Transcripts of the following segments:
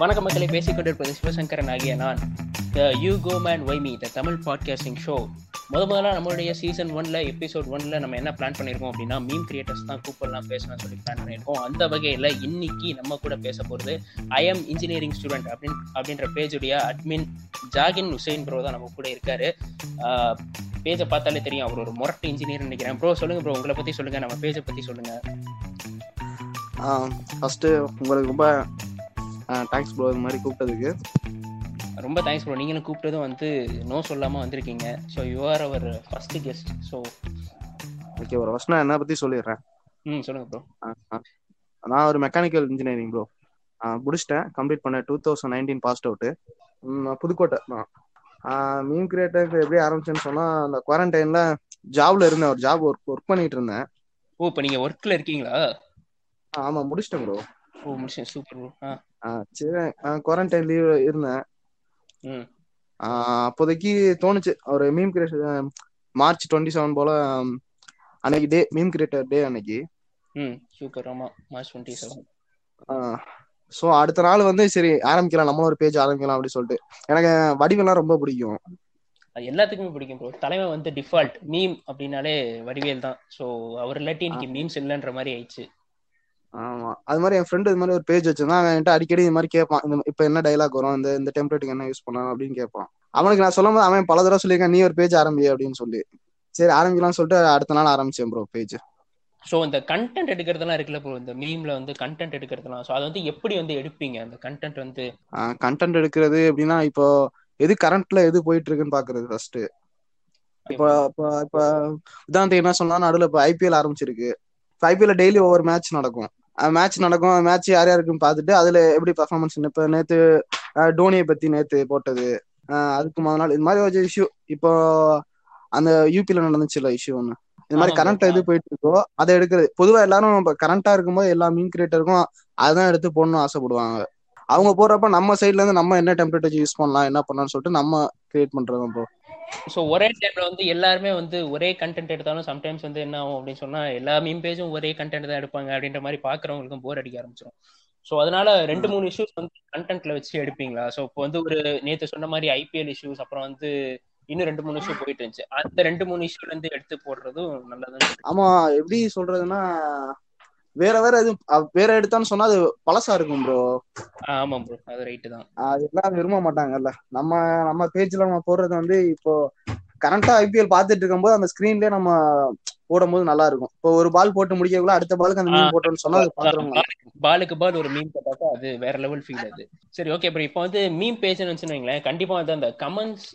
வணக்க மக்களை பேசிக்கொண்டிருப்பது சிவசங்கரன் ஆகிய நான் the you go man why me the Tamil podcasting show முத முதலாக நம்மளுடைய சீசன் ஒன்ல எபிசோட் ஒன்ல நம்ம என்ன பிளான் பண்ணியிருக்கோம் அப்படின்னா மீம் கிரியேட்டர்ஸ் தான் கூப்பிடலாம் பேசலாம் சொல்லி பிளான் பண்ணியிருக்கோம் அந்த வகையில் இன்னைக்கு நம்ம கூட பேச போகிறது ஐ எம் இன்ஜினியரிங் ஸ்டூடெண்ட் அப்படின்னு அப்படின்ற பேஜுடைய அட்மின் ஜாகின் ஹுசைன் ப்ரோ தான் நம்ம கூட இருக்காரு. பேஜை பார்த்தாலே தெரியும் அவர் ஒரு மொரட்டு இன்ஜினியர் நினைக்கிறேன். ப்ரோ சொல்லுங்க ப்ரோ உங்களை பற்றி சொல்லுங்க நம்ம பேஜை பற்றி சொல்லுங்க. ஃபர்ஸ்ட் உங்களுக்கு ரொம்ப தேங்க்ஸ் ப்ரோ இது மாதிரி கூப்பிட்டதுக்கு. ரொம்ப தேங்க்ஸ் ப்ரோ நீங்களும் கூப்பிட்டதும் வந்து நோ சொல்லாமல் வந்திருக்கீங்க. So you are our first guest so okay first நான் என்ன பற்றி சொல்லிடுறேன்? ம் சொல்லுங்க ப்ரோ நான் ஒரு மெக்கானிக்கல் இன்ஜினியரிங் ப்ரோ முடிச்சிட்டேன். கம்ப்ளீட் பண்ணேன். Two thousand nineteen passed out Pudukkottai. Meme கிரியேட்டருக்கு எப்படி ஆரம்பிச்சேன்னு சொன்னால் அந்த குவாரண்டைனில் ஜாப்ல இருந்தேன். ஒரு ஜாப் ஒர்க் ஒர்க் பண்ணிட்டு இருந்தேன். ஓ இப்போ நீங்கள் ஒர்க்கில் இருக்கீங்களா? ஆமாம் முடிச்சிட்டேன் ப்ரோ ஓ முடிச்சேன் சூப்பர் ப்ரோ ஆ. சரி. குவாரண்டைன் லீவ் இருந்தேன். அப்போதைக்கு தோணுச்சு. ஒரு meme creation March twenty seven போல அன்னைக்கு டே மீம் கிரியேட்டர் டே அன்னைக்கு. ம் சூப்பர் ஆமாம் மார்ச் டுவெண்ட்டி செவன் ஸோ அடுத்த நாள் வந்து சரி ஆரம்பிக்கலாம். நம்மளும் ஒரு பேஜ் ஆரம்பிக்கலாம் அப்படின்னு சொல்லிட்டு. எனக்கு வடிவெல்லாம் ரொம்ப பிடிக்கும். அது எல்லாத்துக்குமே பிடிக்கும் ப்ரோ தலைமை வந்து டிஃபால்ட் மீம் அப்படின்னாலே வடிவேல் தான். ஸோ அவர் இல்லாட்டி இன்னைக்கு மீம்ஸ் இல்லைன்ற மாதிரி ஆயிடுச்சு. ஆமா. அது மாதிரி என் ஃப்ரெண்டு இது மாதிரி ஒரு பேஜ் வச்சிருந்தான் அவன் என்கிட்ட அடிக்கடி இது மாதிரி கேட்பான் இந்த இப்ப என்ன டைலாக் வரும்? இந்த இந்த டெம்ப்ளேட்டுக்கு என்ன யூஸ் பண்ணலாம் அப்படின்னு கேட்பான் அவனுக்கு நான் சொல்லும் போது அவன் பல தடவை சொல்லியிருக்கான் நீ ஒரு பேஜ் ஆரம்பி அப்படின்னு சொல்லி. சரி ஆரம்பிக்கலாம்னு சொல்லிட்டு அடுத்த நாள் ஆரம்பிச்சேன் ப்ரோ பேஜ் ஸோ இந்த கண்டென்ட் எடுக்கிறதெல்லாம் இருக்குல்ல ப்ரோ இந்த மீம்ல வந்து கண்டென்ட் எடுக்கிறதுலாம். ஸோ அதை வந்து எப்படி வந்து எடுப்பீங்க? அந்த கண்டென்ட் வந்து கண்டென்ட் எடுக்கிறது எப்படின்னா இப்போ எது கரண்ட்ல எது போயிட்டு இருக்குன்னு பாக்குறது ஃபர்ஸ்ட் இப்போ இப்போ இப்போ உதாரணத்துக்கு என்ன சொன்னா நடுவில் இப்போ ஐபிஎல் ஆரம்பிச்சிருக்கு. இப்போ ஐபிஎல் டெய்லி ஒவ்வொரு மேட்ச் நடக்கும். மேட்ச் நடக்கும். மேட்ச் யார் யாருக்குன்னு பார்த்துட்டு அதுல எப்படி பர்ஃபார்மன்ஸ் இப்போ நேத்து டோனியை பத்தி நேத்து போட்டது. அதுக்கு முதல் நாள். இது மாதிரி ஒரு இஷ்யூ இப்போ அந்த யூபில நடந்துச்சுல இஷ்யூ ஒன்று இது மாதிரி கரண்ட் எது போயிட்டு இருக்கோ அதை எடுக்கிறது. பொதுவா எல்லாரும் இப்போ கரண்டா இருக்கும்போது எல்லா மீன் கிரியேட்டருக்கும் அதான் எடுத்து போடணும்னு ஆசைப்படுவாங்க. அவங்க போடுறப்ப நம்ம சைட்ல இருந்து நம்ம என்ன டெம்பரேச்சர் யூஸ் பண்ணலாம் என்ன பண்ணலாம்னு சொல்லிட்டு நம்ம கிரியேட் பண்றது ப்ரோ ஸோ ஒரே டைம்ல வந்து எல்லாருமே வந்து ஒரே கண்டென்ட் எடுத்தாலும் சம்டைம்ஸ் வந்து என்ன ஆகும் அப்படின்னு சொன்னா எல்லா மீன் பேஜும் ஒரே கண்டென்ட் தான் எடுப்பாங்க அப்படின்ற மாதிரி பாக்குறவங்களுக்கும் போர் அடிக்க ஆரம்பிச்சிடும் ஸோ அதனால ரெண்டு மூணு இஷ்யூஸ் வந்து கண்டென்ட்ல வச்சு எடுப்பீங்களா? ஸோ இப்போ வந்து ஒரு நேற்று சொன்ன மாதிரி ஐபிஎல் இஷ்யூஸ் அப்புறம் வந்து இன்னும் ரெண்டு மூணு இஷ்யூ போயிட்டு இருந்துச்சு. அந்த ரெண்டு மூணு இஷ்யூல இருந்து எடுத்து போடுறதும் நல்லதான் ஆமா எப்படி சொல்றதுன்னா வேற வேற எதுவும் வேற எடுத்தான்னு சொன்னா அது பழசா இருக்கும் ப்ரோ ஆமா ப்ரோ அது ரைட்டு தான். அது எல்லாம் விரும்ப மாட்டாங்கல்ல. நம்ம நம்ம பேஜ்ல நம்ம போடுறது வந்து இப்போ கரண்டா ஐபிஎல் பாத்துட்டு இருக்கும்போது அந்த ஸ்கிரீன்லயே நம்ம போடும் போது நல்லா இருக்கும். இப்போ ஒரு பால் போட்டு முடிக்கக்குள்ள அடுத்த பாலுக்கு அந்த மீன் போட்டோம்னு சொன்னா அது பாக்குறவங்க பாலுக்கு பால் ஒரு மீன் போட்டாக்கா அது வேற லெவல் ஃபீல் அது. சரி ஓகே அப்புறம் இப்போ வந்து மீம் பேஜ்னு வச்சுருவீங்களேன் கண்டிப்பா வந்து அந்த கமெண்ட்ஸ்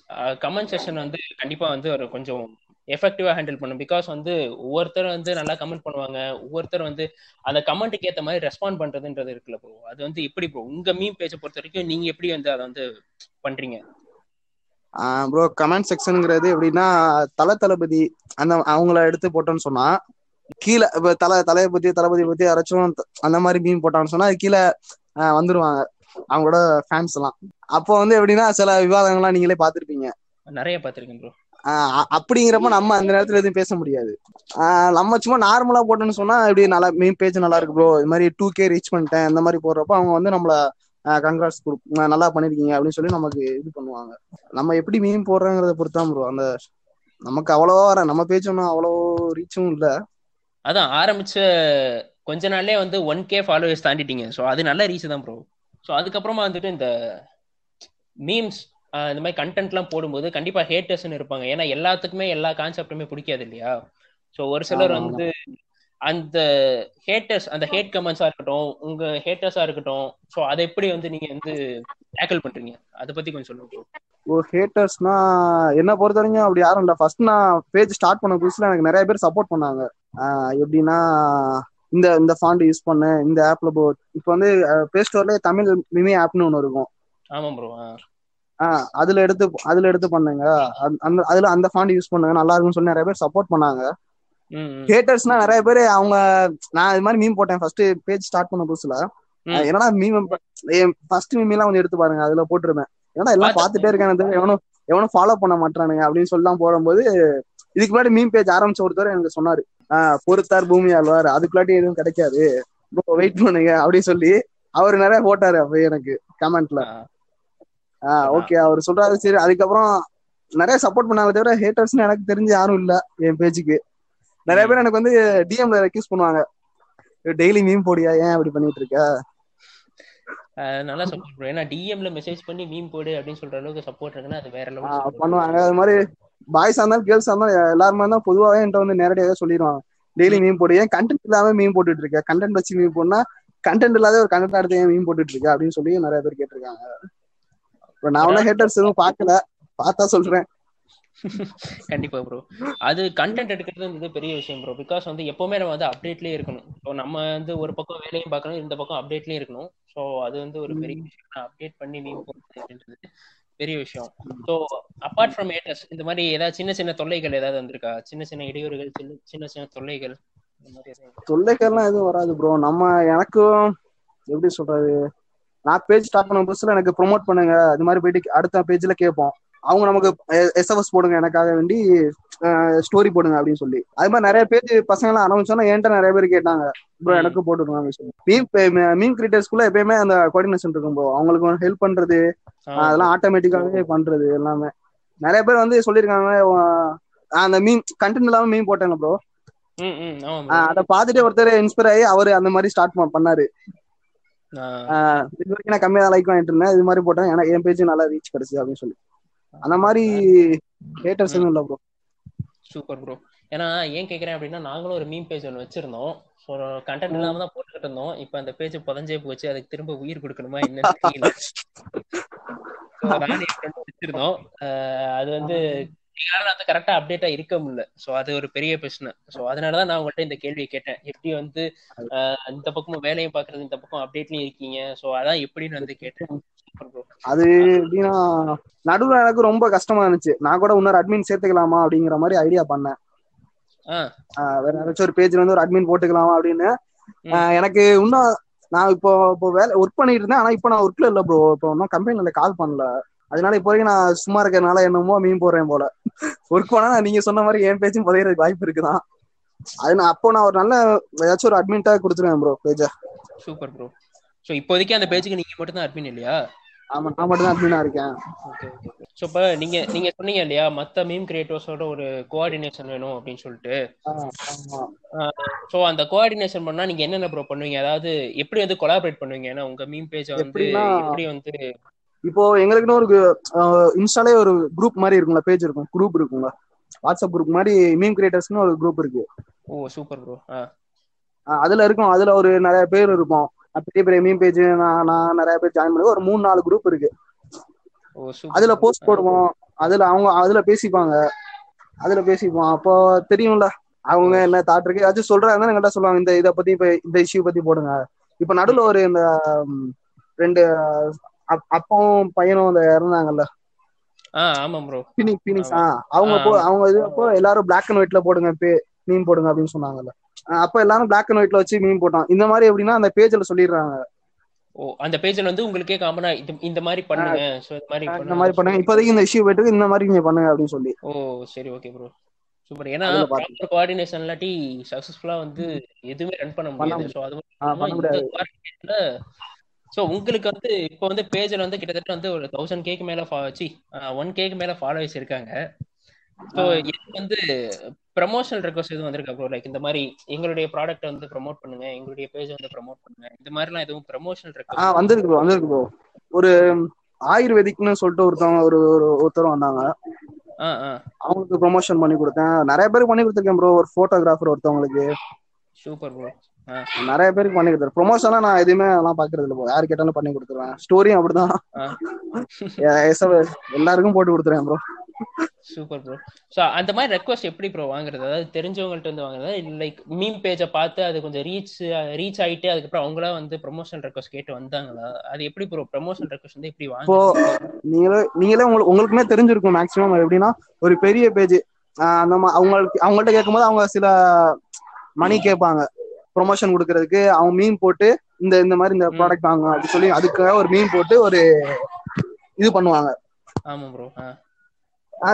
கமெண்ட் செஷன் வந்து கண்டிப்பா வந்து ஒரு கொஞ்சம் எஃபெக்டிவா ஹேண்டில் பண்ணும் பிகாஸ் வந்து ஒவ்வொருத்தர் வந்து நல்லா கமெண்ட் பண்ணுவாங்க. ஒவ்வொருத்தர் வந்து அந்த கமெண்ட்டுக்கு ஏத்த மாதிரி ரெஸ்பாண்ட் பண்றதுன்றது இருக்குல்ல ப்ரோ அது வந்து எப்படி ப்ரோ உங்க மீம் பேஜை பொறுத்த வரைக்கும் நீங்க எப்படி வந்து அதை வந்து பண்றீங்க? ப்ரோ கமெண்ட் செக்ஷனுங்கிறது எப்படின்னா தல தளபதி அந்த அவங்கள எடுத்து போட்டோம்னு சொன்னா கீழே இப்ப தலை தலையை பத்தி தளபதி பத்தி யாராச்சும் அந்த மாதிரி மீன் போட்டான்னு சொன்னா கீழே வந்துருவாங்க. அவங்களோட ஃபேன்ஸ் எல்லாம். அப்போ வந்து எப்படின்னா சில விவாதங்கள்லாம் நீங்களே பாத்திருப்பீங்க நிறைய பாத்திருக்கேன் ப்ரோ அப்படிங்கிறப்ப நம்ம அந்த நேரத்துல எதுவும் பேச முடியாது. நம்ம சும்மா நார்மலா போட்டோம்னு சொன்னா இப்படி நல்லா மீன் பேஜ் நல்லா இருக்கு ப்ரோ இது மாதிரி டூ கே ரீச் பண்ணிட்டேன் இந்த மாதிரி போடுறப்ப அவங்க வந்து நம்மள கங்க்ராட்ஸ் குரூப் நல்லா பண்ணிருக்கீங்க அப்படின்னு சொல்லி நமக்கு இது பண்ணுவாங்க. நம்ம எப்படி மீன் போடுறோங்கிறத பொறுத்தான் ப்ரோ அந்த நமக்கு அவ்வளவா வர நம்ம பேஜ் ஒன்றும் அவ்வளோ ரீச்சும் இல்ல. அதான் ஆரம்பிச்ச கொஞ்ச நாள்லயே வந்து ஒன் கே ஃபாலோவர்ஸ் தாண்டிட்டீங்க. ஸோ அது நல்ல ரீச் தான் ப்ரோ ஸோ அதுக்கப்புறமா வந்துட்டு இந்த மீம்ஸ் இந்த மாதிரி கண்டென்ட்லாம் போடும்போது கண்டிப்பா ஹேட்டர்ஸ்னு இருப்பாங்க. ஏன்னா எல்லாத்துக்குமே எல்லா கான்செப்டுமே பிடிக்காது இல்லையா? ஸோ ஒரு சிலர் வந்து அந்த ஹேட்டர்ஸ் அந்த ஹேட் கமெண்ட்ஸா இருக்கட்டும் உங்க ஹேட்டர்ஸா இருக்கட்டும் ஸோ அதை எப்படி வந்து நீங்க வந்து டேக்கிள் பண்றீங்க? அதை பத்தி கொஞ்சம் சொல்லுங்க ஓ ஹேட்டர்ஸ்னா என்ன பொறுத்த வரைக்கும் அப்படி யாரும் இல்லை. ஃபர்ஸ்ட் நான் பேஜ் ஸ்டார்ட் பண்ண புதுசுல எனக்கு நிறைய பேர் சப்போர்ட் பண்ணாங்க. எப்படின்னா இந்த இந்த ஃபாண்ட் யூஸ் பண்ணு இந்த ஆப்ல போ இப்போ வந்து பிளே ஸ்டோர்ல தமிழ் மிமி ஆப்னு ஒன்று இருக்கும். ஆமா ப்ரோ ஆஹ் அதுல எடுத்து அதுல எடுத்து பண்ணுங்க. அந்த அதுல அந்த ஃபாண்ட் யூஸ் பண்ணுங்க. நல்லா இருக்கும்னு சொல்லி நிறைய பேர் சப்போர்ட் பண்ணாங்க. ஹேட்டர்ஸ்னா நிறைய பேர் அவங்க நான் இது மாதிரி மீன் போட்டேன். ஃபர்ஸ்ட் பேஜ் ஸ்டார்ட் பண்ண புதுசுல. என்னடா மீம் ஃபர்ஸ்ட் மீம் எல்லாம் கொஞ்சம் எடுத்து பாருங்க. அதுல போட்டிருந்தேன் ஏன்னா எல்லாம். பார்த்துட்டே இருக்கானே எவனும் எவனும் ஃபாலோ பண்ண மாட்டானுங்க அப்படின்னு சொல்லலாம் போடும்போது இதுக்கு முன்னாடி மீம் பேஜ் ஆரம்பிச்ச ஒருத்தர் எனக்கு சொன்னாரு. ஆஹ் பொறுத்தார் பூமி ஆழ்வார். அதுக்குள்ளாட்டி எதுவும் கிடைக்காது. வெயிட் பண்ணுங்க அப்படின்னு சொல்லி அவர் நிறைய போட்டாரு அப்ப எனக்கு கமெண்ட்ல ஓகே அவர் சொல்றாரு சரி அதுக்கப்புறம் நிறைய சப்போர்ட் பண்ணாங்க தவிர ஹேட்டர்ஸ்னு எனக்கு தெரிஞ்சு யாரும் இல்ல என் பேஜுக்கு நிறைய பேர் எனக்கு வந்து டிஎம்ல ரெக்யூஸ் பண்ணுவாங்க. டெய்லி மீம் போடியா ஏன் அப்படி பண்ணிட்டு இருக்க? நல்லா சப்போர்ட் ப்ரோ ஏன்னா டிஎம்ல மெசேஜ் பண்ணி மீம் போடு அப்படின்னு சொல்ற அளவுக்கு சப்போர்ட் இருக்குன்னா அது வேற லெவல் பண்ணுவாங்க. அது மாதிரி பாய்ஸா இருந்தாலும் கேர்ள்ஸா இருந்தாலும் எல்லாருமே தான் பொதுவாகவே என்கிட்ட வந்து நேரடியாவே சொல்லிடுவாங்க டெய்லி மீம் போடு. ஏன் கண்டென்ட் இல்லாம மீம் போட்டுட்டு இருக்க? கண்டென்ட் வச்சு மீம் போடனா கண்டென்ட் இல்லாத ஒரு கண்டென்ட் எடுத்து ஏன் மீம் போட்டுட்டு இருக்க? அப்படின்னு சொல்லி நிறைய பேர் கேட்டிருக்காங்க. நான் ஒன்னும் ஹேட்டர்ஸ் எதுவும் பார்க்கல. பார்த்தா சொல்றேன். கண்டிப்பா ப்ரோ அது கண்டென்ட் எடுக்கிறது வந்து பெரிய விஷயம் ப்ரோ பிகாஸ் வந்து எப்பவுமே நம்ம வந்து அப்டேட்லயே இருக்கணும். ஸோ நம்ம வந்து ஒரு பக்கம் வேலையும் பார்க்கணும் இந்த பக்கம் அப்டேட்லயே இருக்கணும். ஸோ அது வந்து ஒரு பெரிய விஷயம். அப்டேட் பண்ணி மீன் அப்படின்றது பெரிய விஷயம். ஸோ அப்பார்ட் ஃப்ரம் ஏட்டர்ஸ் இந்த மாதிரி ஏதாவது சின்ன சின்ன தொல்லைகள் ஏதாவது வந்திருக்கா? சின்ன சின்ன இடையூறுகள் சின்ன சின்ன சின்ன தொல்லைகள் இந்த மாதிரி எதுவும் தொல்லைக்கெல்லாம் எதுவும் வராது ப்ரோ நம்ம எனக்கும் எப்படி சொல்றது? நான் பேஜ் ஸ்டார்ட் பண்ண புதுசுல எனக்கு ப்ரோமோட் பண்ணுங்க. அது மாதிரி போயிட்டு அடுத்த பேஜ்ல கேட்போம். அவங்க நமக்கு எஸ்எஃப்எஸ் போடுங்க எனக்காக வேண்டி ஸ்டோரி போடுங்க அப்படின்னு சொல்லி. அது மாதிரி நிறைய பேஜ் பசங்க எல்லாம் ஆரம்பிச்சோன்னா என்கிட்ட நிறைய பேர் கேட்டாங்க. ப்ரோ. எனக்கு போட்டுருங்க அப்படின்னு சொல்லி. மீம் மீம் கிரியேட்டர்ஸ்குள்ள எப்பயுமே அந்த கோஆர்டினேஷன் இருக்கும் ப்ரோ அவங்களுக்கு ஹெல்ப் பண்றது அதெல்லாம் ஆட்டோமேட்டிக்காவே பண்றது எல்லாமே. நிறைய பேர் வந்து சொல்லியிருக்காங்க "உன் அந்த மீம் கண்டென்ட் இல்லாம மீம் போட்டாங்க ப்ரோ. அதை பார்த்துட்டு ஒருத்தர் இன்ஸ்பயர் ஆகி அவரு அந்த மாதிரி ஸ்டார்ட் பண்ணாரு. இது வரைக்கும் நான் கம்மியா லைக் வாங்கிட்டு இருந்தேன். இது மாதிரி போட்டேன் எனக்கு என் பேஜ் நல்லா ரீச் கிடைச்சு அப்படின்னு சொல்லி. அந்த மாதிரி ஹேட்டர்ஸ் எதுவும் இல்ல ப்ரோ சூப்பர் ப்ரோ ஏன்னா ஏன் கேக்குறேன் அப்படின்னா நாங்களும் ஒரு மீம் பேஜ் ஒன்று வச்சிருந்தோம். ஸோ கண்டென்ட் இல்லாம தான் போட்டுக்கிட்டு இருந்தோம். இப்போ அந்த பேஜ் புதஞ்சே போச்சு. அதுக்கு திரும்ப உயிர் கொடுக்கணுமா என்னன்னு தெரியல. வச்சிருந்தோம். அது வந்து எங்களால வந்து கரெக்டா அப்டேட்டா இருக்க முடியல. சோ அது ஒரு பெரிய பிரச்சனை. சோ அதனாலதான் நான் உங்கள்ட்ட இந்த கேள்வியை கேட்டேன். எப்படி வந்து இந்த பக்கமும் வேலையும் பாக்குறது இந்த பக்கம் அப்டேட்லயும் இருக்கீங்க? சோ அதான் எப்படின்னு வந்து கேட்டேன். அது எப்படின்னா நடுவுல எனக்கு ரொம்ப கஷ்டமா இருந்துச்சு. நான் கூட இன்னொரு அட்மின் சேர்த்துக்கலாமா அப்படிங்கிற மாதிரி ஐடியா பண்ணேன். வேற ஏதாச்சும் ஒரு பேஜ்ல வந்து ஒரு அட்மின் போட்டுக்கலாமா அப்படின்னு. எனக்கு இன்னும் நான் இப்போ இப்போ வேலை ஒர்க் பண்ணிட்டு இருந்தேன். ஆனா இப்போ நான் ஒர்க்ல இல்ல ப்ரோ இப்போ இன்னும் கம்பெனில கால் பண்ணல. அதனால இப்போ வரைக்கும் நான் சும்மா இருக்கறதுனால என்னமோ மீன் போடுறேன் போல. ஒர்க் பண்ணா நீங்க சொன்ன மாதிரி என் பேச்சும் புதையறதுக்கு வாய்ப்பு இருக்குதான். அது நான் அப்போ நான் ஒரு நல்ல ஏதாச்சும் ஒரு அட்மின்ட்டா கொடுத்துருவேன் ப்ரோ பேஜ. சூப்பர் ப்ரோ சோ இப்போதைக்கு அந்த பேஜுக்கு நீங்க மட்டும் தான் அட்மின் இல்லையா? ஆமா நான் மட்டும் தான் அட்மினா இருக்கேன். ஸோ இப்போ நீங்க நீங்க சொன்னீங்க இல்லையா மத்த மீம் கிரியேட்டர்ஸோட ஒரு கோஆர்டினேஷன் வேணும் அப்படின்னு சொல்லிட்டு. ஸோ அந்த கோஆர்டினேஷன் பண்ணா நீங்க என்னென்ன ப்ரோ பண்ணுவீங்க? அதாவது எப்படி வந்து கொலாபரேட் பண்ணுவீங்க? ஏன்னா உங்க மீம் பேஜ் வந்து எப்படி வந்து இப்போ எங்களுக்குன்னு ஒரு இன்ஸ்டாலே ஒரு குரூப் மாதிரி இருக்கும்ல பேஜ் இருக்கும் குரூப் இருக்குங்க வாட்ஸ்அப் குரூப் மாதிரி மீம் கிரியேட்டர்ஸ்னு ஒரு குரூப் இருக்கு. ஓ சூப்பர் ப்ரோ அதுல இருக்கும் அதுல ஒரு நிறைய பேர் இருப்போம். பெரிய பெரிய மீம் பேஜ் நான் நான் நிறைய பேர் ஜாயின் பண்ணி ஒரு மூணு நாலு குரூப் இருக்கு. அதுல போஸ்ட் போடுவோம். அதுல அவங்க அதுல பேசிப்பாங்க. அதுல பேசிப்போம். அப்போ தெரியும்ல அவங்க என்ன தாட் இருக்கு. அது சொல்றாங்க என்கிட்ட சொல்லுவாங்க. இந்த இத பத்தி இப்ப இந்த இஷ்யூ பத்தி போடுங்க. இப்ப நடுவுல ஒரு இந்த ரெண்டு அப்பாவும் பையனும் அந்த இறந்தாங்கல்ல. ஆ ஆமா ப்ரோ பினிக் பினிக்ஸ் ஆ. அவங்க அவங்க இது அப்போ எல்லாரும் பிளாக் அண்ட் ஒயிட்ல போடுங்க மீன் போடுங்க அப்படின்னு சொன்னாங்கல்ல. ஆஹ் அப்ப எல்லாரும் பிளாக் அண்ட் ஒயிட்ல வச்சு மீன் போட்டோம். இந்த மாதிரி எப்படின்னா அந்த பேஜ்ல சொல்லிடுறாங்க. ஓ அந்த பேஜ்ல வந்து உங்களுக்கே காமனா இந்த மாதிரி பண்ணுங்க. சோ இந்த மாதிரி இந்த மாதிரி பண்ணுங்க. இப்போதைக்கு இந்த இஷ்யூ போயிட்டு இந்த மாதிரி நீங்க பண்ணுங்க அப்படின்னு சொல்லி. ஓ சரி ஓகே ப்ரோ சூப்பர் ஏன்னா ப்ராப்பர் கோஆர்டினேஷன் இல்லாட்டி சக்சஸ்ஃபுல்லா வந்து எதுவுமே ரன் பண்ண பண்ண முடியாது. சோ அது மட்டும் சோ உங்களுக்கு வந்து இப்போ வந்து பேஜ்ல வந்து கிட்டத்தட்ட வந்து ஒரு தௌசண்ட் கேக்கு மேல சி ஒன் கேக்கு மேல ஃபாலோவர்ஸ் இருக்காங்க. ஸோ இது வந்து ப்ரமோஷனல் ரெக்வஸ்ட் எதுவும் வந்திருக்கா ப்ரோ லைக் இந்த மாதிரி எங்களுடைய ப்ராடக்ட் வந்து ப்ரோமோட் பண்ணுங்க எங்களுடைய பேஜ் வந்து ப்ரோமோட் பண்ணுங்க. இந்த மாதிரிலாம் எதுவும் ப்ரமோஷனல் ரெக்வஸ்ட் வந்திருக்கு ப்ரோ வந்திருக்கு ப்ரோ ஒரு ஆயுர்வேதிக்னு சொல்லிட்டு ஒருத்தவங்க ஒரு ஒரு ஒருத்தர் வந்தாங்க. ஆ ஆ. அவங்களுக்கு ப்ரொமோஷன் பண்ணி கொடுத்தேன். நிறைய பேருக்கு பண்ணி கொடுத்துருக்கேன் ப்ரோ ஒரு போட்டோகிராஃபர் ஒருத்தவங்களுக்கு. சூப்பர் ப்ரோ ஆ நிறைய பேருக்கு பண்ணி கொடுத்துருக்கேன் ப்ரொமோஷனா நான் எதுவுமே அதெல்லாம் பாக்குறது இல்லை. யாரு கேட்டாலும் பண்ணி கொடுத்துருவேன். ஸ்டோரியும் அப்படிதான். எல்லாருக்கும் போட்டு கொடுத்துருவேன் ப்ரோ சூப்பர் ப்ரோ ஸோ அந்த மாதிரி ரெக்வஸ்ட் எப்படி ப்ரோ வாங்குறது? அதாவது தெரிஞ்சவங்கள்ட்ட இருந்து வாங்குறதா? லைக் மீம் பேஜை பார்த்து அது கொஞ்சம் ரீச் ரீச் ஆயிட்டு அதுக்கப்புறம் அவங்களா வந்து ப்ரொமோஷனல் ரெக்வஸ்ட் கேட்டு வந்தாங்களா? அது எப்படி ப்ரோ ப்ரொமோஷனல் ரெக்வஸ்ட் வந்து எப்படி வாங்க நீங்களே நீங்களே உங்களுக்கு உங்களுக்குமே தெரிஞ்சிருக்கும் மேக்ஸிமம் எப்படின்னா ஒரு பெரிய பேஜ் அந்த அவங்களுக்கு அவங்கள்ட்ட கேட்கும்போது அவங்க சில மணி கேட்பாங்க. ப்ரொமோஷன் கொடுக்கறதுக்கு அவங்க மீன் போட்டு இந்த இந்த மாதிரி இந்த. ப்ராடக்ட் வாங்க அப்படின்னு சொல்லி அதுக்காக ஒரு மீன் போட்டு ஒரு இது பண்ணுவாங்க. ஆமா ப்ரோ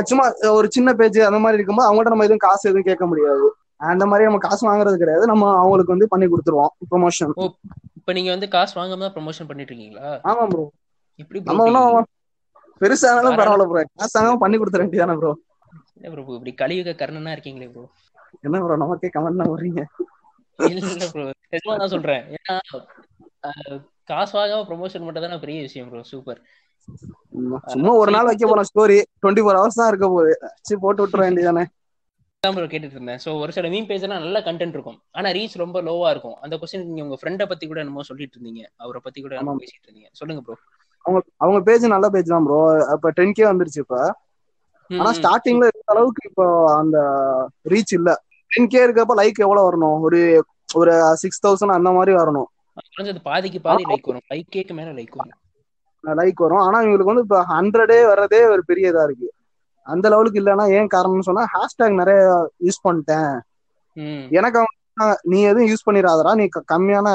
சும்மா ஒரு சின்ன பேஜ் அந்த மாதிரி இருக்கும்போது அவங்கள்ட்ட நம்ம எதுவும் காசு எதுவும் கேட்க முடியாது. அந்த மாதிரி நம்ம காசு வாங்குறது கிடையாது. நம்ம அவங்களுக்கு வந்து பண்ணி கொடுத்துருவோம் ப்ரொமோஷன் இப்ப நீங்க வந்து காசு வாங்காம தான் ப்ரொமோஷன் பண்ணிட்டு இருக்கீங்களா? ஆமா ப்ரோ எப்படி நம்ம ஒன்றும் பெருசானாலும் பரவாயில்ல ப்ரோ காசு வாங்காம பண்ணி கொடுத்துற வேண்டியதானே ப்ரோ என்ன ப்ரோ இப்படி கலியுக கர்ணனா இருக்கீங்களே ப்ரோ என்ன ப்ரோ நமக்கே கமெண்ட் தான் வர்றீங்க இல்ல ப்ரோ நிஜமா தான் சொல்றேன். ஏன்னா காசு வாங்காம ப்ரொமோஷன் மட்டும் தான் பெரிய விஷயம் ப்ரோ சூப்பர் சும்மா ஒரு நாள் வைக்க போறோம் ஸ்டோரி டுவெண்ட்டி ஃபோர் ஹவர்ஸ் தான் இருக்க போகுது. சரி போட்டு விட்டுற வேண்டியதானே. தான் ப்ரோ கேட்டுட்டு இருந்தேன். சோ ஒரு சில மீம் பேஜ்லாம் நல்ல கண்டென்ட் இருக்கும். ஆனா ரீச் ரொம்ப லோவா இருக்கும். அந்த கொஸ்டின் நீங்க உங்க ஃப்ரெண்ட பத்தி கூட என்னமோ சொல்லிட்டு இருந்தீங்க. அவரை பத்தி கூட என்னமோ. பேசிட்டு இருந்தீங்க. சொல்லுங்க ப்ரோ அவங்க அவங்க பேஜ் நல்ல பேஜ் தான் ப்ரோ அப்ப டென் கே வந்துருச்சு இப்ப. ஆனா ஸ்டார்டிங்ல இருந்த அளவுக்கு இப்போ அந்த ரீச் இல்ல. டென் கே இருக்கப்ப லைக் எவ்வளவு வரணும்? ஒரு ஒரு சிக்ஸ் தௌசண்ட் அந்த மாதிரி வரணும். குறைஞ்சது பாதிக்கு பாதி லைக் வரும். ஃபைவ் கேக்கு மேல லைக் வரும். லைக் வரும். ஆனா இவங்களுக்கு வந்து இப்ப ஹண்ட்ரடே வர்றதே ஒரு பெரிய இதா இருக்கு. அந்த லெவலுக்கு இல்லைன்னா ஏன் காரணம்னு சொன்னா ஹேஷ்டேக் நிறைய யூஸ் பண்ணிட்டேன். எனக்கு அவங்க நீ எதுவும் யூஸ் பண்ணிடாதடா. நீ கம்மியான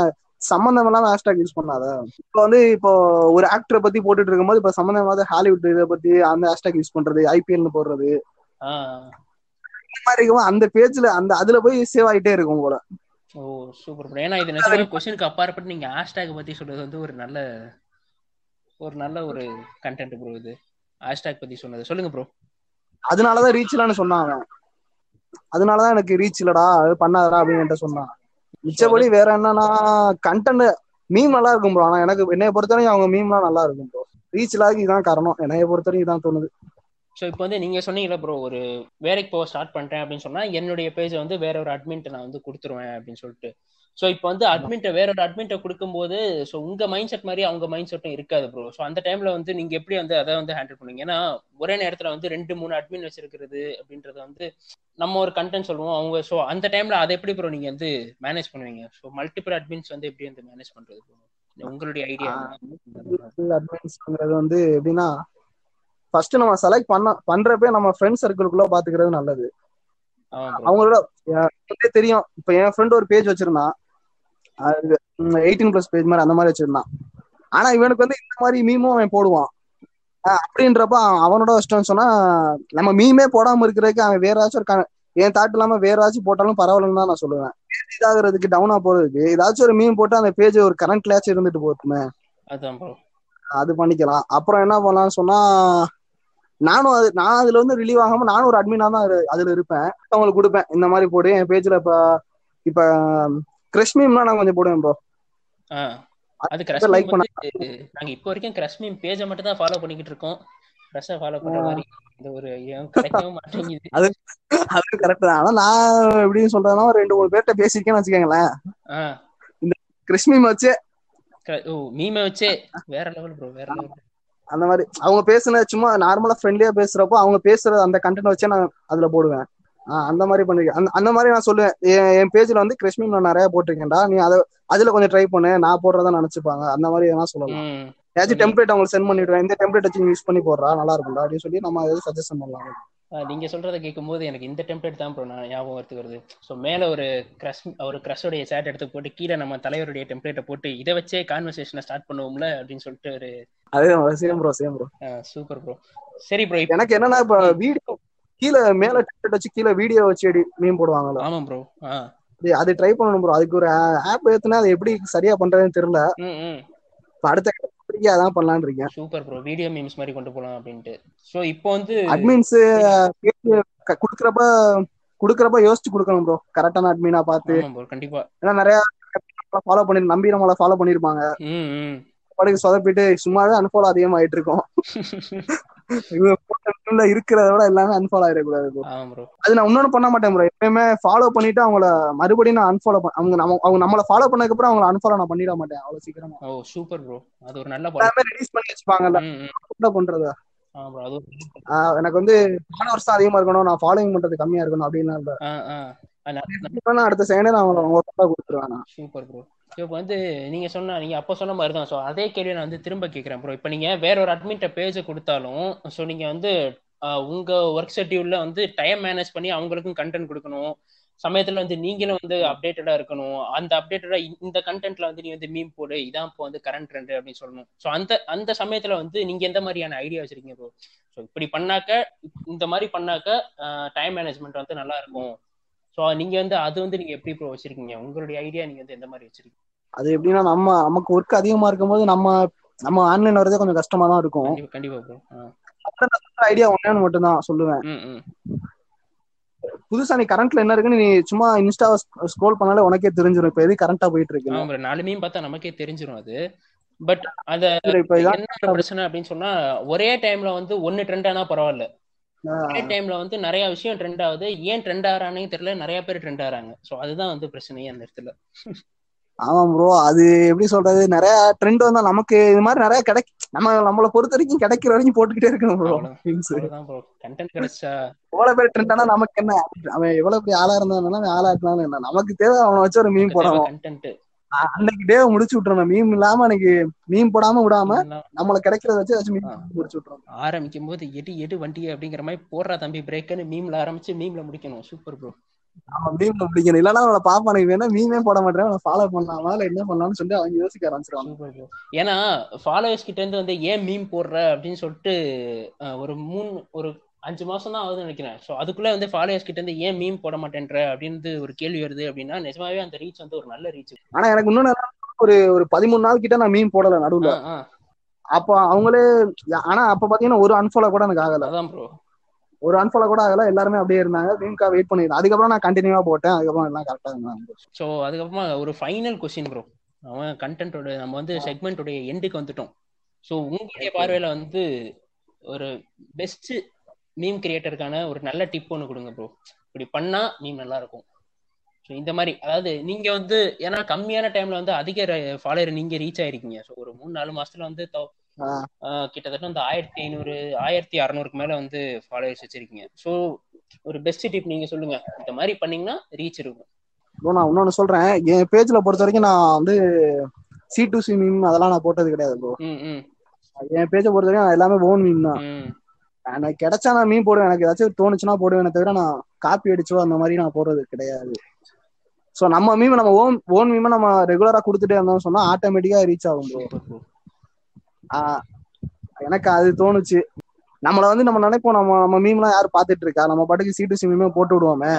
சம்பந்தம் இல்லாம ஹேஷ்டேக் யூஸ் பண்ணாத. இப்போ வந்து இப்போ ஒரு ஆக்டரை பத்தி போட்டுட்டு இருக்கும்போது இப்ப சம்பந்தம் இல்லாத ஹாலிவுட் இதை பத்தி அந்த ஹேஷ்டேக் யூஸ் பண்றது ஐபிஎல்னு போடுறது. மாதிரி இருக்கும்போது அந்த பேஜ்ல அந்த அதுல போய் சேவ் ஆயிட்டே இருக்கும் போல. ஓ சூப்பர் ப்ரோ ஏன்னா இது நிஜமா கொஸ்டினுக்கு அப்பாற்பட்டு நீங்க ஹேஷ்டேக் பத்தி சொல்றது வந்து ஒரு நல்ல ஒரு நல்ல ஒரு கண்டென்ட் ப்ரோ இது. ஹேஷ்டேக் பத்தி சொன்னது. சொல்லுங்க ப்ரோ அதனாலதான் ரீச் இல்லன்னு சொன்னான் அவன். அதனாலதான் எனக்கு ரீச் இல்லடா அது பண்ணாதடா அப்படின்னு சொன்னான். மிச்சபடி வேற என்னன்னா கண்டென்ட் மீம் நல்லா இருக்கும் ப்ரோ ஆனா எனக்கு என்னைய பொறுத்தவரைக்கும் அவங்க மீம்லாம் நல்லா இருக்கும் ப்ரோ ரீச் இல்லாத இதான் காரணம். என்னைய பொறுத்தவரைக்கும் இதான் தோணுது. ஸோ இப்போ வந்து நீங்க சொன்னீங்களா ப்ரோ ஒரு வேலைக்கு போக ஸ்டார்ட் பண்ணிட்டேன் அப்படின்னு சொன்னா என்னுடைய பேஜை வந்து வேற ஒரு அட்மின்ட்ட நான் வந்து கொடுத்துருவேன் அப்படின்னு சொல்லிட்டு. ஸோ இப்போ வந்து அட்மின்ட்ட வேற ஒரு அட்மின்ட்ட கொடுக்கும்போது ஸோ உங்க மைண்ட் செட் மாதிரி அவங்க மைண்ட் செட்டும் இருக்காது ப்ரோ ஸோ அந்த டைம்ல வந்து நீங்க எப்படி வந்து அதை வந்து ஹேண்டில் பண்ணுவீங்க ஏன்னா ஒரே நேரத்துல வந்து ரெண்டு மூணு அட்மின் வச்சிருக்கிறது அப்படின்றது வந்து நம்ம ஒரு கண்டென்ட் சொல்லுவோம். அவங்க ஸோ அந்த டைம்ல அதை எப்படி ப்ரோ நீங்க வந்து மேனேஜ் பண்ணுவீங்க? ஸோ மல்டிபிள் அட்மின்ஸ் வந்து எப்படி வந்து மேனேஜ் பண்றது bro? உங்களுடைய ஐடியா அட்வான்ஸ்ங்கிறது வந்து எப்படின்னா ஃபர்ஸ்ட் நம்ம செலக்ட் பண்ண பண்றப்பே நம்ம ஃப்ரெண்ட் சர்க்கிள்குள்ள பாத்துக்கிறது நல்லது. அவங்களோட தெரியும். இப்ப என் ஃப்ரெண்ட் ஒரு பேஜ் வச்சிருந்தான். எயிட்டீன் பிளஸ் பேஜ் மாதிரி அந்த மாதிரி வச்சிருந்தான். ஆனா இவனுக்கு வந்து இந்த மாதிரி மீமும் அவன் போடுவான். அப்படின்றப்ப அவன் அவனோட இஷ்டம்னு சொன்னா நம்ம மீமே போடாம இருக்கிறதுக்கு அவன் வேற ஏதாச்சும் ஒரு என் தாட் இல்லாம வேற ஏதாச்சும் போட்டாலும் பரவாயில்லன்னு தான் நான் சொல்லுவேன். இதாகிறதுக்கு டவுனா போறதுக்கு ஏதாச்சும் ஒரு மீம் போட்டு அந்த பேஜ் ஒரு கரண்ட்லயாச்சும் இருந்துட்டு போட்டுமே அது பண்ணிக்கலாம். அப்புறம் என்ன பண்ணலாம்னு சொன்னா நானும் அது நான் அதுல வந்து ரிலீவ் ஆகாம நானும் ஒரு அட்மினா தான் அதுல இருப்பேன். அவங்களுக்கு கொடுப்பேன். இந்த மாதிரி போடு என் பேஜ்ல இப்ப இப்ப கிரஷ் மீம்லாம் நான் கொஞ்சம் போடுவேன் ப்ரோ அது கிரஷ் like பண்ண- நாங்க இப்போ வரைக்கும் கிரஷ் மீம் பேஜை மட்டும் தான் ஃபாலோ பண்ணிக்கிட்டு இருக்கோம். கிரஷை ஃபாலோ பண்ற. மாதிரி இந்த ஒரு ஏன் கிடைக்கவும் மாட்டேங்குது. அது கரெக்ட் தான். ஆனா நான் எப்படின்னு சொல்றதுன்னா ஒரு ரெண்டு மூணு பேர்ட்ட பேசியிருக்கேன்னு வச்சுக்கோங்களேன். ஆ. கிறிஸ் மீம் வச்சு ஓ மீமை வச்சே வேற லெவல் ப்ரோ வேற லெவல் அந்த மாதிரி அவங்க பேசுன சும்மா நார்மலா ஃப்ரெண்ட்லியா பேசுறப்போ அவங்க பேசுறது அந்த கண்டென்ட் வச்சே நான் அதுல போடுவேன். ஆஹ் அந்த மாதிரி பண்ணிருக்கேன். அந்த அந்த மாதிரி நான் சொல்லுவேன். என் பேஜ்ல வந்து கிறிஸ் மீம் நான் நிறைய போட்டிருக்கேன்டா. நீ அதை அதுல கொஞ்சம் ட்ரை பண்ணு. நான் போடுறதா நினைச்சுப்பாங்க. அந்த மாதிரி எதனா சொல்லலாம். ஏதாச்சும் டெம்ப்ளேட் அவங்களுக்கு சென்ட் பண்ணிடுவேன். இந்த டெம்ப்ளேட் வச்சு யூஸ் பண்ணி போடுறா? நல்லா இருக்கும்டா அப்படின்னு சொல்லி நம்ம எதாவது சஜஷன் பண்ணலாம். நீங்க சொல்றத கேட்கும்போது எனக்கு இந்த டெம்ப்ளேட் தான் ப்ரோ நான் ஞாபகம் வரதுக்கு வருது. ஸோ மேல ஒரு கிரஷ் ஒரு கிரஷோடைய சேட் எடுத்து போட்டு கீழே நம்ம தலைவருடைய டெம்ப்ளேட்டை போட்டு இதை வச்சே கான்வர்சேஷனை ஸ்டார்ட் பண்ணுவோம்ல அப்படின்னு சொல்லிட்டு ஒரு அதே same bro same bro super bro சரி ப்ரோ எனக்கு என்னன்னா இப்ப வீடியோ கீழே மேல டெம்ப்ளேட் வச்சு கீழே வீடியோ வச்சு எடி மீன் போடுவாங்கல்ல. ஆமா ப்ரோ அது- ட்ரை பண்ணணும் ப்ரோ அதுக்கு ஒரு ஆப் ஏத்துனா அது எப்படி சரியா பண்றதுன்னு தெரியல. அடுத்த அதான் பண்ணலாம்னு இருக்கேன் சூப்பர் ப்ரோ வீடியோ மீம்ஸ் மாதிரி கொண்டு போலாம் அப்படின்ட்டு. ஸோ இப்போ வந்து அட்மின்ஸ் குடுக்கறப்ப குடுக்கறப்ப யோசிச்சு கொடுக்கணும் ப்ரோ கரெக்டான அட்மினா பார்த்து. கண்டிப்பா. ஏன்னா நிறைய ஃபாலோ பண்ணி நம்பி நம்மள ஃபாலோ பண்ணிருப்பாங்க. படுக்கு சொதப்பிட்டு சும்மாவே அன்ஃபாலோ அதிகமா ஆயிட்டு இருக்கோம். இவங்க இருக்கிறத விட எல்லாமே அன்ஃபாலோ ஆயிடக்கூடாது அது நான் இன்னொன்னு பண்ண மாட்டேன் ப்ரோ எப்பயுமே ஃபாலோ பண்ணிட்டு அவங்கள மறுபடியும் நான் அன்ஃபாலோ அவங்க நம்ம அவங்க நம்மள ஃபாலோ பண்ணதுக்கு அப்புறம் அவங்கள அன்ஃபாலோ நான் பண்ணிட மாட்டேன் அவ்வளவு சீக்கிரமா. ஓ சூப்பர் ப்ரோ அது ஒரு நல்ல எல்லாமே ரிலீஸ் பண்ணி வச்சுப்பாங்கல்ல. என்ன பண்றது? எனக்கு வந்து ஃபாலோவர்ஸ் தான் அதிகமா இருக்கணும். நான் ஃபாலோயிங் பண்றது கம்மியா இருக்கணும் அப்படின்னு அடுத்த செகண்டே நான் அவங்க கொடுத்துருவேன். சூப்பர் ப்ரோ இப்போ வந்து நீங்க சொன்ன நீங்க அப்போ சொன்ன மாதிரி தான் ஸோ அதே கேள்வி நான் வந்து திரும்ப கேட்குறேன் ப்ரோ இப்போ நீங்க வேற ஒரு அட்மிட்ட பேஜ் கொடுத்தாலும் ஸோ நீங்க வந்து உங்க ஒர்க் ஷெட்யூல்ல வந்து டைம் மேனேஜ் பண்ணி அவங்களுக்கும் கண்டென்ட் கொடுக்கணும். சமயத்துல வந்து நீங்களும் வந்து அப்டேட்டடா இருக்கணும். அந்த அப்டேட்டடா இந்த கண்டென்ட்ல வந்து நீ வந்து மீம் போடு இதான் இப்போ வந்து கரண்ட் ட்ரெண்ட் அப்படின்னு சொல்லணும். ஸோ அந்த அந்த சமயத்துல வந்து நீங்க எந்த மாதிரியான ஐடியா வச்சிருக்கீங்க ப்ரோ ஸோ இப்படி பண்ணாக்க இந்த மாதிரி பண்ணாக்க டைம் மேனேஜ்மெண்ட் வந்து நல்லா இருக்கும். ஸோ நீங்க வந்து அது வந்து நீங்க எப்படி ப்ரோ வச்சிருக்கீங்க? உங்களுடைய ஐடியா நீங்க வந்து எந்த மாதிரி வச்சிருக்கீங்க? அது எப்படின்னா நம்ம நமக்கு ஒர்க் அதிகமா இருக்கும்போது நம்ம நம்ம ஆன்லைன் வரதே கொஞ்சம் கஷ்டமா தான் இருக்கும். கண்டிப்பா ஐடியா ஒன்னேன்னு மட்டும் தான் சொல்லுவேன். புதுசா நீ கரண்ட்ல என்ன இருக்குன்னு நீ சும்மா இன்ஸ்டா ஸ்க்ரோல் பண்ணாலே உனக்கே தெரிஞ்சிடும் இப்ப எது கரண்டா போயிட்டு இருக்கு? ஆமா bro. நாலு மீன் பார்த்தா நமக்கே தெரிஞ்சிரும் அது. பட் இப்ப இதான் என்ன பிரச்சனை அப்படின்னு சொன்னா ஒரே டைம்ல வந்து ஒன்னு ட்ரெண்ட் ஆனா பரவாயில்ல. டைம்ல வந்து நிறைய விஷயம் ட்ரெண்ட் ஆகுது. ஏன் ட்ரெண்ட் ஆறானே தெரியல. நிறைய பேர் ட்ரெண்ட் ஆறாங்க சோ அதுதான் வந்து பிரச்சனையே அந்த இடத்துல. ஆமா ப்ரோ அது எப்படி சொல்றது? நிறைய ட்ரெண்ட் வந்தா நமக்கு இது மாதிரி நிறைய கிடைக்க நம்ம நம்மள பொறுத்த வரைக்கும் கிடைக்கிற வரைக்கும் போட்டுக்கிட்டே இருக்கணும் ப்ரோ எவ்வளவு பேர் ட்ரெண்ட் ஆனா நமக்கு என்ன? அவன் எவ்வளவு பெரிய ஆளா இருந்தாலும் அவன் ஆளா இருந்தாலும் என்ன? நமக்கு தேவை அவனை வச்சு ஒரு மீன் கண்டென்ட் அன்னைக்கு டே முடிச்சு விட்டுறணும். மீம் இல்லாம அன்னைக்கு மீம் போடாம விடாம நம்மள கிடைக்கிறத வச்சு மீம் ஆ. முடிச்சு விட்டுறணும். ஆரம்பிக்கும் போது எடு எடு வண்டி அப்படிங்கிற மாதிரி போடுறா தம்பி பிரேக்குன்னு மீம்ல ஆரம்பிச்சு மீம்ல முடிக்கணும். சூப்பர் ப்ரோ அவன் மீம்ல பிடிக்கணும் இல்லன்னா அவனை பாப்பானுக்கு வேணா மீமே போட மாட்டேன். அவனை ஃபாலோ பண்ணலாமா. இல்ல என்ன பண்ணலாம்னு சொல்லி அவங்க யோசிக்க ஆரம்பிச்சிருவாங்க. ஏன்னா ஃபாலோவர்ஸ் கிட்ட இருந்து வந்து ஏன் மீம் போடுற? அப்படின்னு சொல்லிட்டு ஒரு மூணு ஒரு அஞ்சு மாசம் தான் ஆகுதுன்னு நினைக்கிறேன். ஸோ அதுக்குள்ள வந்து ஃபாலோவர்ஸ் கிட்ட இருந்து ஏன் மீம் போட மாட்டேன்ற? அப்படின்னு ஒரு கேள்வி வருது அப்படின்னா நிஜமாவே அந்த ரீச் வந்து ஒரு நல்ல ரீச் ஆனா எனக்கு இன்னொன்னு ஒரு ஒரு பதிமூணு நாள் கிட்ட நான் மீன் போடல நடுவுல. அப்ப அவங்களே ஆனா அப்ப பாத்தீங்கன்னா ஒரு அன்ஃபாலோ கூட எனக்கு ஆகல. அதான் ப்ரோ ஒரு அன்ஃபாலோ கூட ஆகல. எல்லாருமே அப்படியே இருந்தாங்க. மீம்கா வெயிட் பண்ணிருந்தேன் அதுக்கப்புறம் நான் கண்டினியூவா போட்டேன். அதுக்கப்புறம் எல்லாம் கரெக்டா இருந்தாங்க. ஸோ அதுக்கப்புறமா ஒரு ஃபைனல் கொஸ்டின் ப்ரோ அவன் கண்டென்ட்டோட நம்ம வந்து செக்மெண்ட்டோடைய எண்டுக்கு வந்துட்டோம். ஸோ உங்களுடைய பார்வையில வந்து ஒரு பெஸ்ட் மீம் கிரியேட்டருக்கான ஒரு நல்ல டிப் ஒன்று கொடுங்க ப்ரோ இப்படி பண்ணா மீம் நல்லா இருக்கும் ஸோ இந்த மாதிரி அதாவது நீங்க வந்து ஏன்னா கம்மியான டைம்ல வந்து அதிக ஃபாலோவர் நீங்க ரீச் ஆயிருக்கீங்க. ஸோ ஒரு மூணு நாலு மாசத்துல வந்து கிட்டத்தட்ட வந்து ஆயிரத்தி ஐநூறு ஆயிரத்தி அறநூறுக்கு மேல வந்து ஃபாலோவர்ஸ் வச்சிருக்கீங்க. ஸோ ஒரு பெஸ்ட் டிப் நீங்க சொல்லுங்க. இந்த மாதிரி பண்ணீங்கன்னா ரீச் இருக்கும். நான் இன்னொன்னு சொல்றேன். என் பேஜ்ல பொறுத்த வரைக்கும் நான் வந்து சி டு சி மீம் அதெல்லாம் நான் போட்டது கிடையாது ப்ரோ என் பேஜை பொறுத்த வரைக்கும் எல்லாமே ஓன் மீம் தான். எனக்கு கிடைச்சா நான் மீன் போடுவேன். எனக்கு ஏதாச்சும் தோணுச்சுன்னா போடுவேனே. தவிர நான் காப்பி அடிச்சோ அந்த மாதிரி நான் போடுறது கிடையாது. சோ நம்ம மீம் நம்ம ஓன் ஓன் மீமை நம்ம ரெகுலரா கொடுத்துட்டே இருந்தோம்னு சொன்னா ஆட்டோமேட்டிக்கா ரீச் ஆகும் ப்ரோ எனக்கு அது தோணுச்சு. நம்மள வந்து நம்ம நினைப்போம். நம்ம நம்ம மீம்லாம் யார் பாத்துட்டு இருக்கா? நம்ம பாட்டுக்கு சி டு சி மீமே போட்டு விடுவோமே.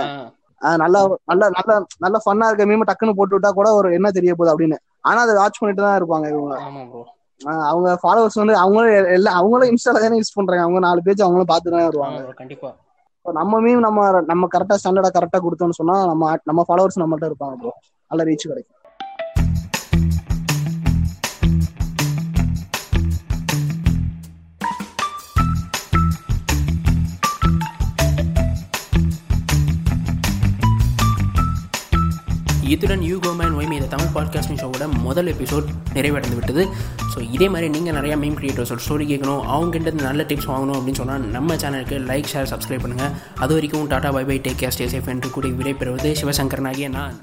நல்லா நல்ல நல்ல நல்ல ஃபன்னா இருக்க மீம் டக்குன்னு போட்டு விட்டா கூட ஒரு என்ன தெரிய போகுது அப்படின்னு. ஆனா அதை வாட்ச் பண்ணிட்டு தான் இருப்பாங்க இவங்க. அவங்க ஃபாலோவர்ஸ் வந்து அவங்களும் எல்லாம் அவங்களும் இன்ஸ்டால தானே யூஸ் பண்றாங்க. அவங்க நாலு பேஜ் அவங்களும் பார்த்து தான் வருவாங்க. கண்டிப்பா. நம்ம மீம் நம்ம நம்ம கரெக்டா ஸ்டாண்டர்டா கரெக்டா கொடுத்தோம்னு சொன்னா நம்ம நம்ம ஃபாலோவர்ஸ் நம்மள்ட்ட இருப்பாங்க ப்ரோ நல்ல ரீச் கிடைக்கும். இத்துடன் யூ கோமேன் ஒய்மி இந்த தமிழ் பாட்காஸ்டிங் ஷோவோட முதல் எபிசோட் நிறைவடைந்து விட்டது ஸோ இதே மாதிரி நீங்கள் நிறையா மீம் கிரியேட்டர்ஸோட ஸ்டோரி கேட்கணும் அவங்ககிட்ட இருந்து நல்ல டிப்ஸ் வாங்கணும் அப்படின்னு சொன்னால் நம்ம சேனலுக்கு லைக் ஷேர் சப்ஸ்கிரைப் பண்ணுங்கள் அது வரைக்கும் tata bye bye take care stay safe என்று கூடி விடைபெறுவது சிவசங்கரனாகிய நான்.